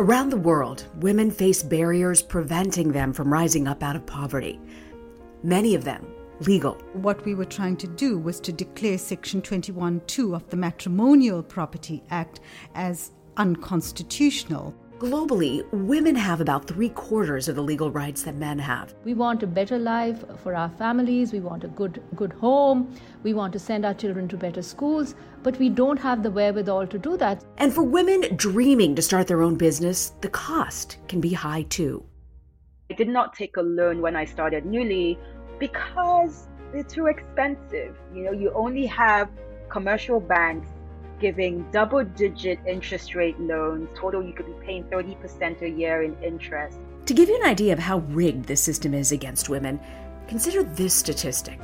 Around the world, women face barriers preventing them from rising up out of poverty. Many of them legal. What we were trying to do was to declare Section 21.2 of the Matrimonial Property Act as unconstitutional. Globally, women have about three quarters of the legal rights that men have. We want a better life for our families, we want a good, good home, we want to send our children to better schools, but we don't have the wherewithal to do that. And for women dreaming to start their own business, the cost can be high too. I did not take a loan when I started Nuuly because they're too expensive. You know, you only have commercial banks giving double digit interest rate loans. Total, you could be paying 30% a year in interest. To give you an idea of how rigged the system is against women, consider this statistic.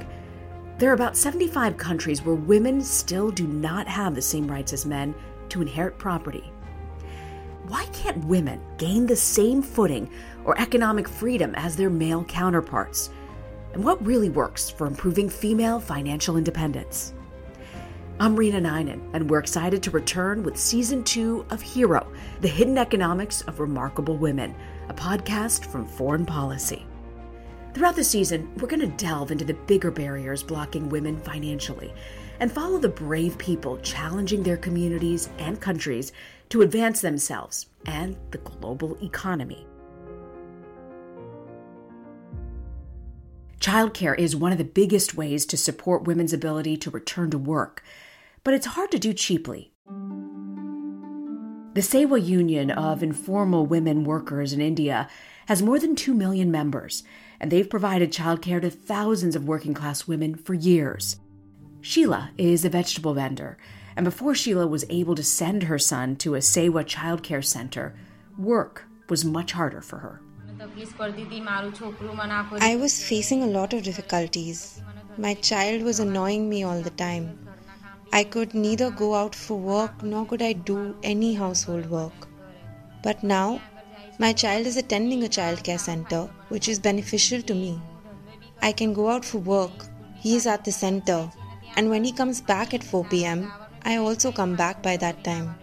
There are about 75 countries where women still do not have the same rights as men to inherit property. Why can't women gain the same footing or economic freedom as their male counterparts? And what really works for improving female financial independence? I'm Reena Ninan, and we're excited to return with season two of Hero The Hidden Economics of Remarkable Women, a podcast from Foreign Policy. Throughout the season, we're going to delve into the bigger barriers blocking women financially and follow the brave people challenging their communities and countries to advance themselves and the global economy. Childcare is one of the biggest ways to support women's ability to return to work but it's hard to do cheaply. The Sewa Union of Informal Women Workers in India has more than 2 million members, and they've provided childcare to thousands of working class women for years. Sheila is a vegetable vendor, and before Sheila was able to send her son to a Sewa childcare center, work was much harder for her. I was facing a lot of difficulties. My child was annoying me all the time. I could neither go out for work nor could I do any household work. But now, my child is attending a childcare center, which is beneficial to me. I can go out for work, he is at the center, and when he comes back at 4 pm, I also come back by that time.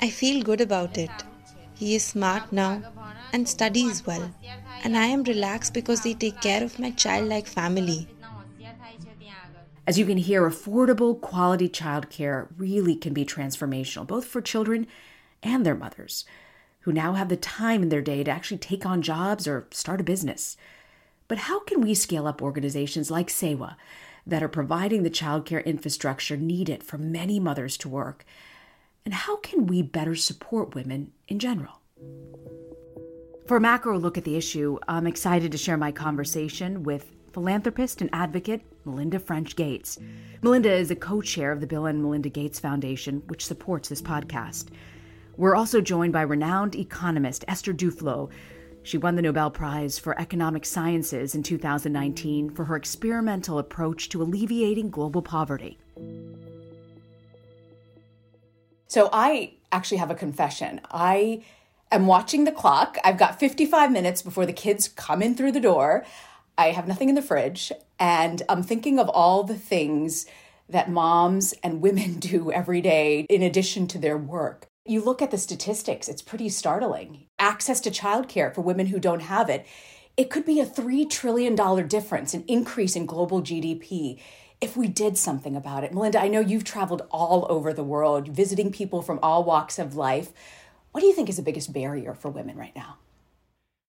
I feel good about it. He is smart now and studies well, and I am relaxed because they take care of my child like family. As you can hear, affordable, quality childcare really can be transformational, both for children and their mothers, who now have the time in their day to actually take on jobs or start a business. But how can we scale up organizations like Sewa that are providing the childcare infrastructure needed for many mothers to work? And how can we better support women in general? For a macro look at the issue, I'm excited to share my conversation with philanthropist and advocate Melinda French Gates. Melinda is a co chair of the Bill and Melinda Gates Foundation, which supports this podcast. We're also joined by renowned economist Esther Duflo. She won the Nobel Prize for Economic Sciences in 2019 for her experimental approach to alleviating global poverty. So, I actually have a confession. I am watching the clock. I've got 55 minutes before the kids come in through the door. I have nothing in the fridge, and I'm thinking of all the things that moms and women do every day in addition to their work. You look at the statistics, it's pretty startling. Access to childcare for women who don't have it, it could be a $3 trillion difference, an increase in global GDP if we did something about it. Melinda, I know you've traveled all over the world, visiting people from all walks of life. What do you think is the biggest barrier for women right now?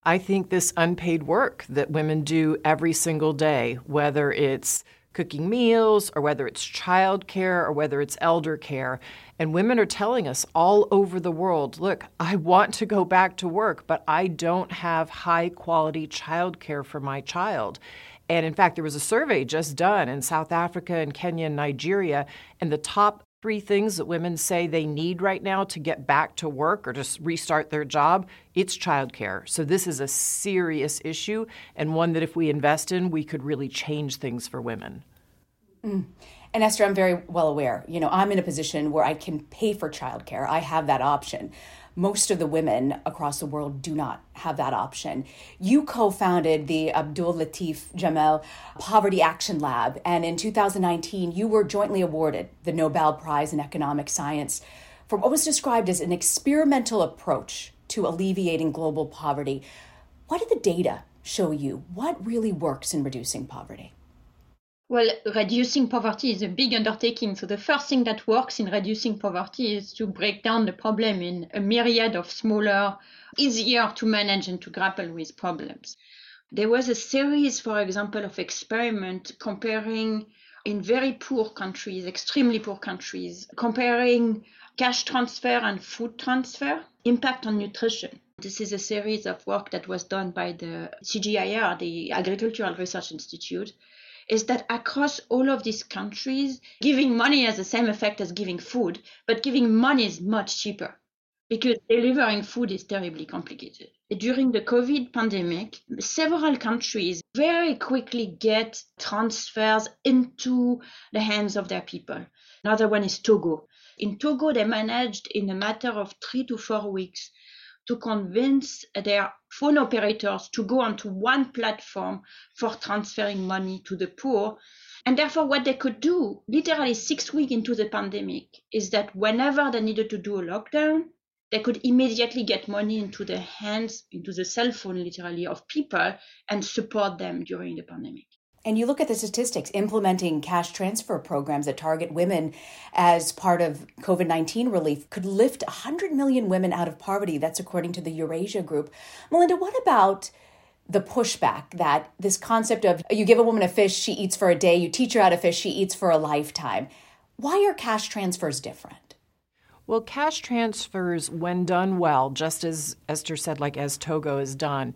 I think this unpaid work that women do every single day, whether it's cooking meals or whether it's childcare or whether it's elder care, and women are telling us all over the world look, I want to go back to work, but I don't have high quality childcare for my child. And in fact, there was a survey just done in South Africa and Kenya and Nigeria, and the top three things that women say they need right now to get back to work or just restart their job, it's childcare. So this is a serious issue and one that if we invest in, we could really change things for women. Mm. And Esther, I'm very well aware. You know, I'm in a position where I can pay for childcare. I have that option. Most of the women across the world do not have that option. You co founded the Abdul Latif Jameel Poverty Action Lab, and in 2019, you were jointly awarded the Nobel Prize in Economic Science for what was described as an experimental approach to alleviating global poverty. What did the data show you? What really works in reducing poverty? Well, reducing poverty is a big undertaking. So the first thing that works in reducing poverty is to break down the problem in a myriad of smaller, easier to manage and to grapple with problems. There was a series, for example, of experiment comparing in very poor countries, extremely poor countries, comparing cash transfer and food transfer, impact on nutrition. This is a series of work that was done by the CGIAR, the Agricultural Research Institute, is that across all of these countries, giving money has the same effect as giving food, but giving money is much cheaper because delivering food is terribly complicated. During the COVID pandemic, several countries very quickly get transfers into the hands of their people. Another one is Togo. In Togo, they managed in a matter of three to four weeks to convince their phone operators to go onto one platform for transferring money to the poor. And therefore, what they could do, literally six weeks into the pandemic, is that whenever they needed to do a lockdown, they could immediately get money into the hands, into the cell phone, literally, of people and support them during the pandemic. And you look at the statistics, implementing cash transfer programs that target women as part of COVID 19 relief could lift 100 million women out of poverty. That's according to the Eurasia Group. Melinda, what about the pushback that this concept of you give a woman a fish, she eats for a day, you teach her how to fish, she eats for a lifetime? Why are cash transfers different? Well, cash transfers, when done well, just as Esther said, like as Togo is done,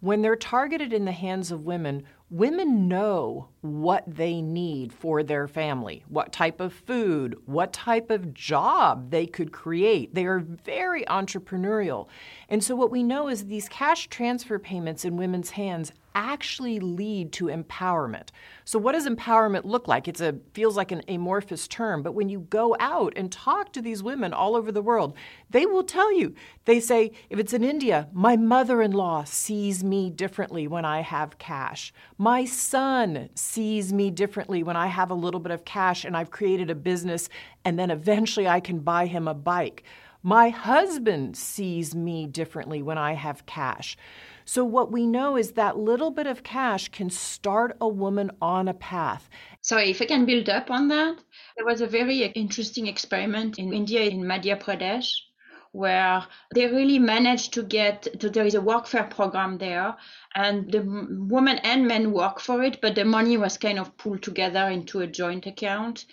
when they're targeted in the hands of women, women know what they need for their family, what type of food, what type of job they could create. They are very entrepreneurial. And so, what we know is these cash transfer payments in women's hands actually lead to empowerment. So what does empowerment look like? It's a feels like an amorphous term, but when you go out and talk to these women all over the world, they will tell you. They say if it's in India, my mother-in-law sees me differently when I have cash. My son sees me differently when I have a little bit of cash and I've created a business and then eventually I can buy him a bike. My husband sees me differently when I have cash. So, what we know is that little bit of cash can start a woman on a path. So, if I can build up on that, there was a very interesting experiment in India, in Madhya Pradesh, where they really managed to get to, there is a workfare program there and the women and men work for it but the money was kind of pulled together into a joint account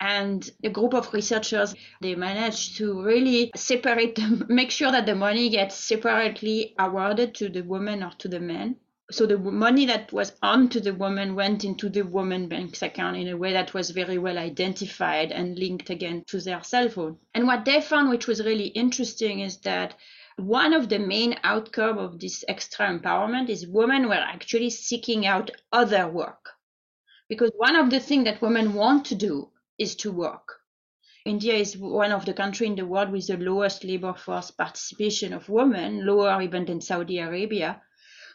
and a group of researchers they managed to really separate them, make sure that the money gets separately awarded to the women or to the men. So the money that was on to the woman went into the woman bank's account in a way that was very well identified and linked again to their cell phone. And what they found which was really interesting is that one of the main outcome of this extra empowerment is women were actually seeking out other work. Because one of the things that women want to do is to work. India is one of the countries in the world with the lowest labor force participation of women, lower even than Saudi Arabia,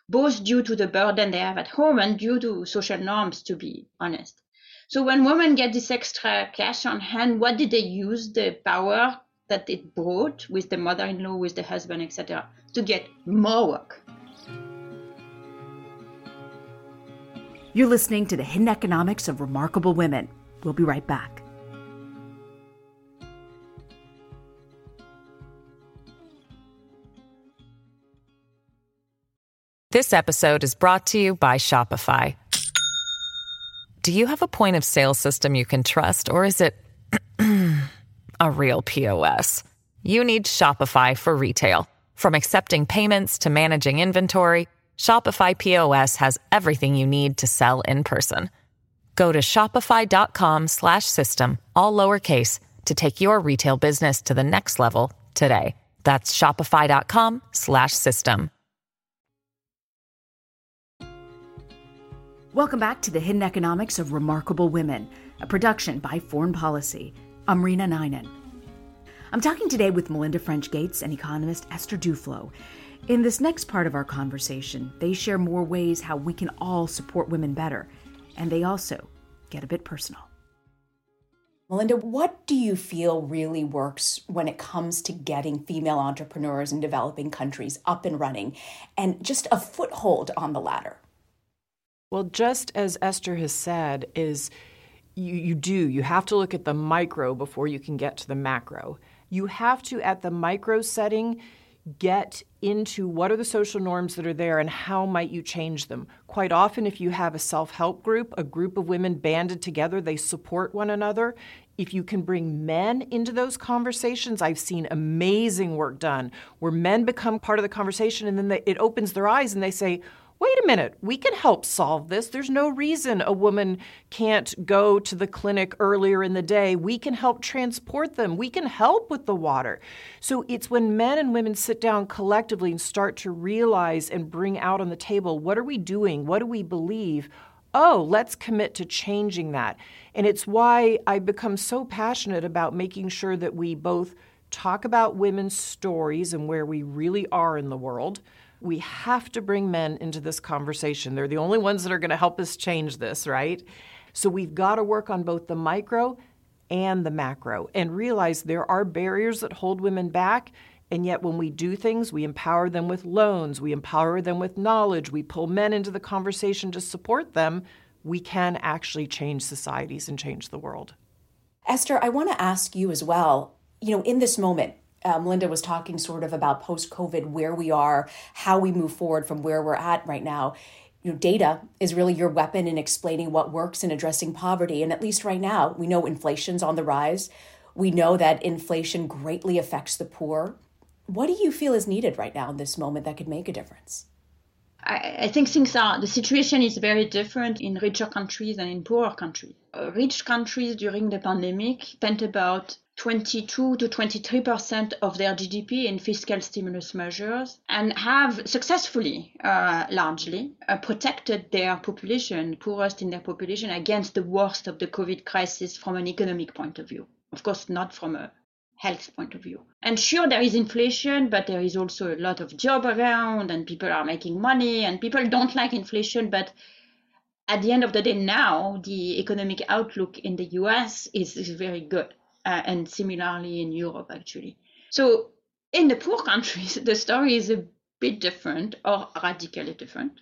both due to the burden they have at home and due to social norms, to be honest. So when women get this extra cash on hand, what did they use the power that it brought with the mother-in-law, with the husband, etc., to get more work? You're listening to the hidden economics of remarkable women. We'll be right back. This episode is brought to you by Shopify. Do you have a point of sale system you can trust, or is it a real POS? You need Shopify for retail. From accepting payments to managing inventory, Shopify POS has everything you need to sell in person. Go to shopify.com slash system, all lowercase, to take your retail business to the next level today. That's shopify.com slash system. Welcome back to the Hidden Economics of Remarkable Women, a production by Foreign Policy. I'm Reena Ninan. I'm talking today with Melinda French Gates and economist Esther Duflo. In this next part of our conversation, they share more ways how we can all support women better, and they also get a bit personal. Melinda, what do you feel really works when it comes to getting female entrepreneurs in developing countries up and running and just a foothold on the ladder? Well, just as Esther has said, is you, you do, you have to look at the micro before you can get to the macro. You have to, at the micro setting, get into what are the social norms that are there and how might you change them. Quite often, if you have a self help group, a group of women banded together, they support one another. If you can bring men into those conversations, I've seen amazing work done where men become part of the conversation and then they, it opens their eyes and they say, wait a minute, we can help solve this. There's no reason a woman can't go to the clinic earlier in the day. We can help transport them. We can help with the water. So it's when men and women sit down collectively and start to realize and bring out on the table what are we doing? What do we believe? Oh, let's commit to changing that. And it's why I become so passionate about making sure that we both talk about women's stories and where we really are in the world we have to bring men into this conversation. They're the only ones that are going to help us change this, right? So we've got to work on both the micro and the macro and realize there are barriers that hold women back. And yet, when we do things, we empower them with loans, we empower them with knowledge, we pull men into the conversation to support them, we can actually change societies and change the world. Esther, I want to ask you as well, you know, in this moment, um, Linda was talking sort of about post COVID, where we are, how we move forward from where we're at right now. You know, data is really your weapon in explaining what works in addressing poverty. And at least right now, we know inflation's on the rise. We know that inflation greatly affects the poor. What do you feel is needed right now in this moment that could make a difference? I, think things are the situation is very different in richer countries and in poorer countries. Uh, rich countries during the pandemic spent about 22 to 23 percent of their GDP in fiscal stimulus measures and have successfully, uh, largely, uh, protected their population, poorest in their population, against the worst of the COVID crisis from an economic point of view. Of course, not from a health point of view. And sure, there is inflation, but there is also a lot of job around, and people are making money, and people don't like inflation, but at the end of the day, now the economic outlook in the US is, is very good uh, and similarly in Europe, actually. So in the poor countries, the story is a bit different or radically different.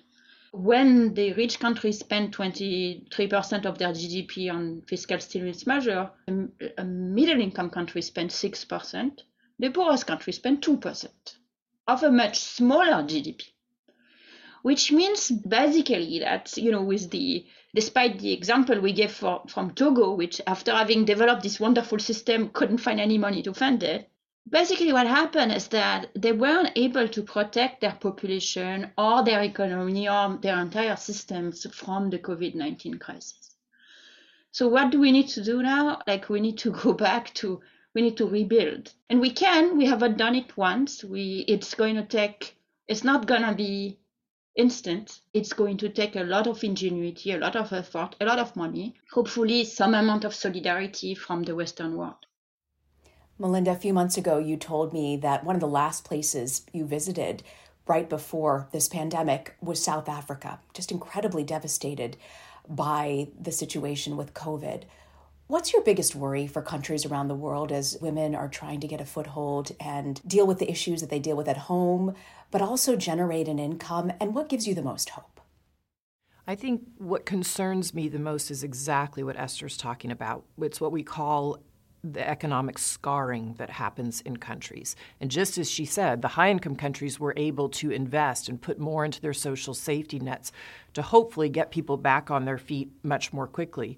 When the rich countries spend 23% of their GDP on fiscal stimulus measure, a middle income country spends 6%, the poorest country spend 2% of a much smaller GDP. Which means basically that, you know, with the despite the example we gave for, from Togo, which after having developed this wonderful system couldn't find any money to fund it. Basically, what happened is that they weren't able to protect their population or their economy or their entire systems from the COVID 19 crisis. So, what do we need to do now? Like, we need to go back to we need to rebuild and we can we haven't done it once we it's going to take it's not going to be instant, it's going to take a lot of ingenuity, a lot of effort, a lot of money, hopefully, some amount of solidarity from the Western world. Melinda, a few months ago, you told me that one of the last places you visited right before this pandemic was South Africa, just incredibly devastated by the situation with COVID. What's your biggest worry for countries around the world as women are trying to get a foothold and deal with the issues that they deal with at home, but also generate an income? And what gives you the most hope? I think what concerns me the most is exactly what Esther's talking about. It's what we call the economic scarring that happens in countries. And just as she said, the high income countries were able to invest and put more into their social safety nets to hopefully get people back on their feet much more quickly.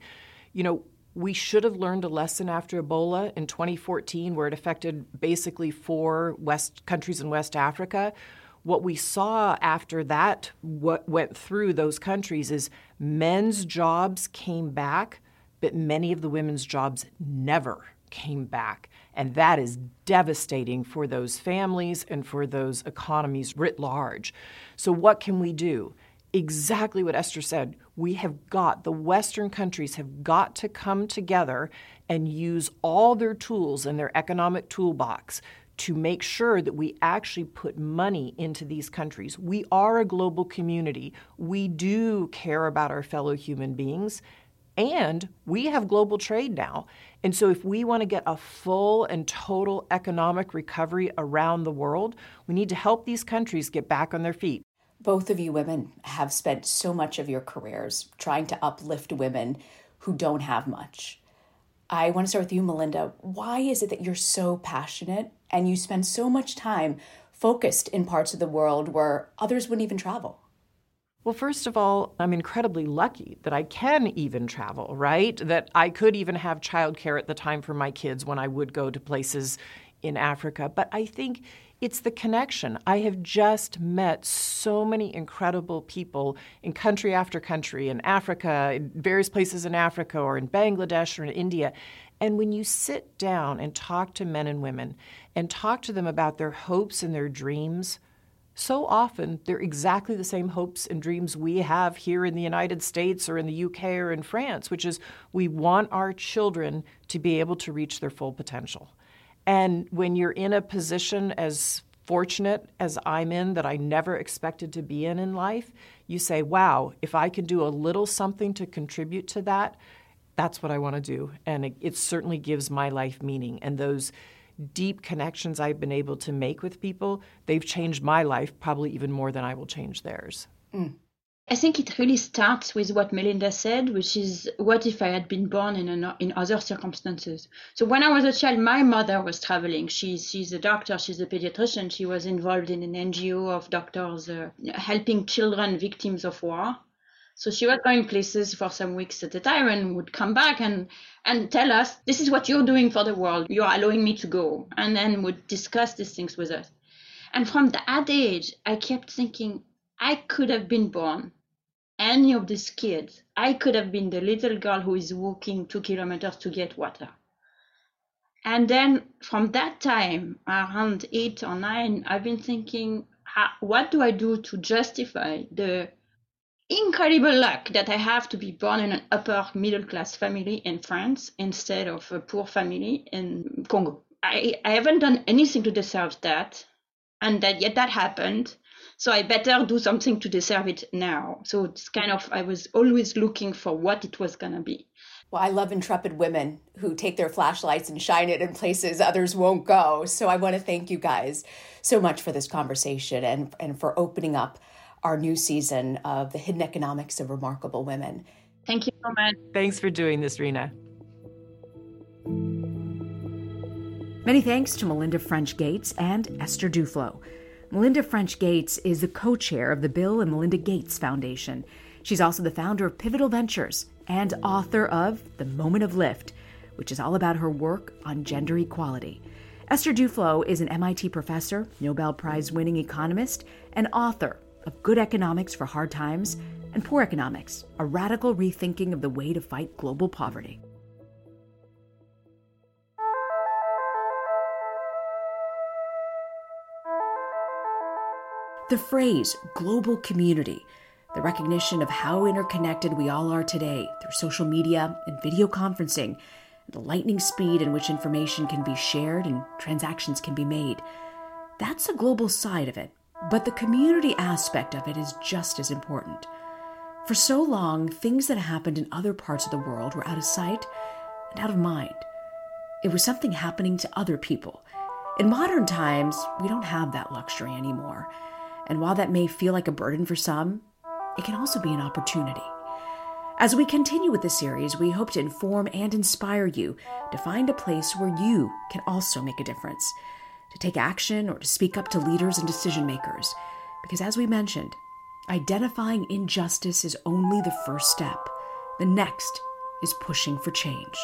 You know, we should have learned a lesson after Ebola in 2014, where it affected basically four West countries in West Africa. What we saw after that, what went through those countries, is men's jobs came back, but many of the women's jobs never came back. And that is devastating for those families and for those economies writ large. So, what can we do? Exactly what Esther said. We have got, the Western countries have got to come together and use all their tools in their economic toolbox to make sure that we actually put money into these countries. We are a global community. We do care about our fellow human beings, and we have global trade now. And so, if we want to get a full and total economic recovery around the world, we need to help these countries get back on their feet. Both of you women have spent so much of your careers trying to uplift women who don't have much. I want to start with you, Melinda. Why is it that you're so passionate and you spend so much time focused in parts of the world where others wouldn't even travel? Well, first of all, I'm incredibly lucky that I can even travel, right? That I could even have childcare at the time for my kids when I would go to places in Africa. But I think it's the connection. I have just met so many incredible people in country after country, in Africa, in various places in Africa, or in Bangladesh, or in India. And when you sit down and talk to men and women and talk to them about their hopes and their dreams, so often they're exactly the same hopes and dreams we have here in the United States or in the UK or in France, which is we want our children to be able to reach their full potential. And when you're in a position as fortunate as I'm in that I never expected to be in in life, you say, wow, if I can do a little something to contribute to that, that's what I want to do. And it, it certainly gives my life meaning. And those deep connections I've been able to make with people, they've changed my life probably even more than I will change theirs. Mm. I think it really starts with what Melinda said, which is what if I had been born in an, in other circumstances? So when I was a child, my mother was traveling. She's she's a doctor, she's a pediatrician. She was involved in an NGO of doctors uh, helping children victims of war. So she was going places for some weeks at a time and would come back and and tell us, this is what you're doing for the world. You're allowing me to go, and then would discuss these things with us. And from that age, I kept thinking, I could have been born any of these kids. I could have been the little girl who is walking two kilometers to get water. And then from that time, around eight or nine, I've been thinking, what do I do to justify the incredible luck that I have to be born in an upper middle class family in France instead of a poor family in Congo? I, I haven't done anything to deserve that. And that yet that happened so I better do something to deserve it now. So it's kind of, I was always looking for what it was going to be. Well, I love intrepid women who take their flashlights and shine it in places others won't go. So I want to thank you guys so much for this conversation and, and for opening up our new season of The Hidden Economics of Remarkable Women. Thank you so much. Thanks for doing this, Reena. Many thanks to Melinda French Gates and Esther Duflo. Melinda French Gates is the co chair of the Bill and Melinda Gates Foundation. She's also the founder of Pivotal Ventures and author of The Moment of Lift, which is all about her work on gender equality. Esther Duflo is an MIT professor, Nobel Prize winning economist, and author of Good Economics for Hard Times and Poor Economics, a radical rethinking of the way to fight global poverty. The phrase global community, the recognition of how interconnected we all are today through social media and video conferencing, the lightning speed in which information can be shared and transactions can be made. That's a global side of it, but the community aspect of it is just as important. For so long, things that happened in other parts of the world were out of sight and out of mind. It was something happening to other people. In modern times, we don't have that luxury anymore. And while that may feel like a burden for some, it can also be an opportunity. As we continue with the series, we hope to inform and inspire you to find a place where you can also make a difference, to take action or to speak up to leaders and decision makers. Because as we mentioned, identifying injustice is only the first step. The next is pushing for change.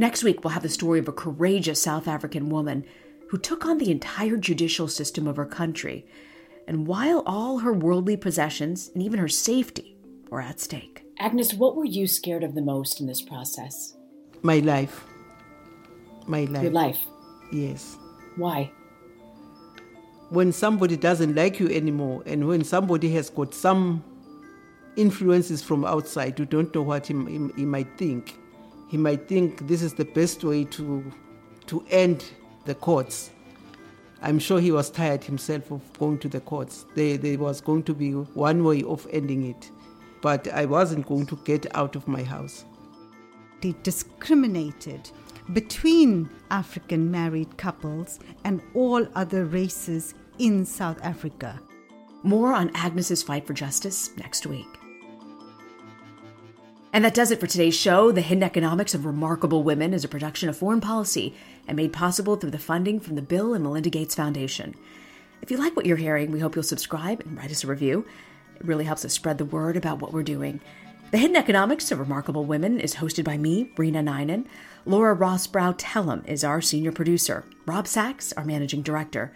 Next week, we'll have the story of a courageous South African woman who took on the entire judicial system of her country. and while all her worldly possessions and even her safety were at stake. Agnes, what were you scared of the most in this process? My life. My life. Your life? Yes. Why? When somebody doesn't like you anymore, and when somebody has got some influences from outside, you don't know what he, he, he might think. He might think this is the best way to, to end the courts. I'm sure he was tired himself of going to the courts. There, there was going to be one way of ending it, but I wasn't going to get out of my house. They discriminated between African married couples and all other races in South Africa. More on Agnes's fight for justice next week. And that does it for today's show. The Hidden Economics of Remarkable Women is a production of foreign policy and made possible through the funding from the Bill and Melinda Gates Foundation. If you like what you're hearing, we hope you'll subscribe and write us a review. It really helps us spread the word about what we're doing. The Hidden Economics of Remarkable Women is hosted by me, Reena Ninan. Laura Rosbrow Telem is our senior producer. Rob Sachs, our managing director.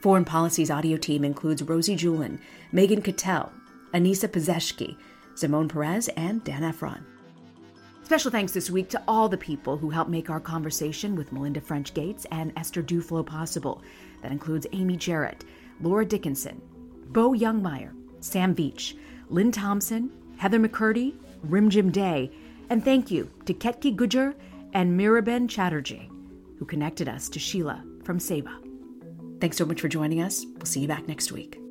Foreign Policy's audio team includes Rosie Julin, Megan Cattell, Anisa Pazeshki, Simone Perez, and Dan Ephron. Special thanks this week to all the people who helped make our conversation with Melinda French Gates and Esther Duflo possible. That includes Amy Jarrett, Laura Dickinson, Bo Youngmeyer, Sam Veach, Lynn Thompson, Heather McCurdy, Rimjim Day, and thank you to Ketki Gujar and Miraiben Chatterjee, who connected us to Sheila from Sewa. Thanks so much for joining us. We'll see you back next week.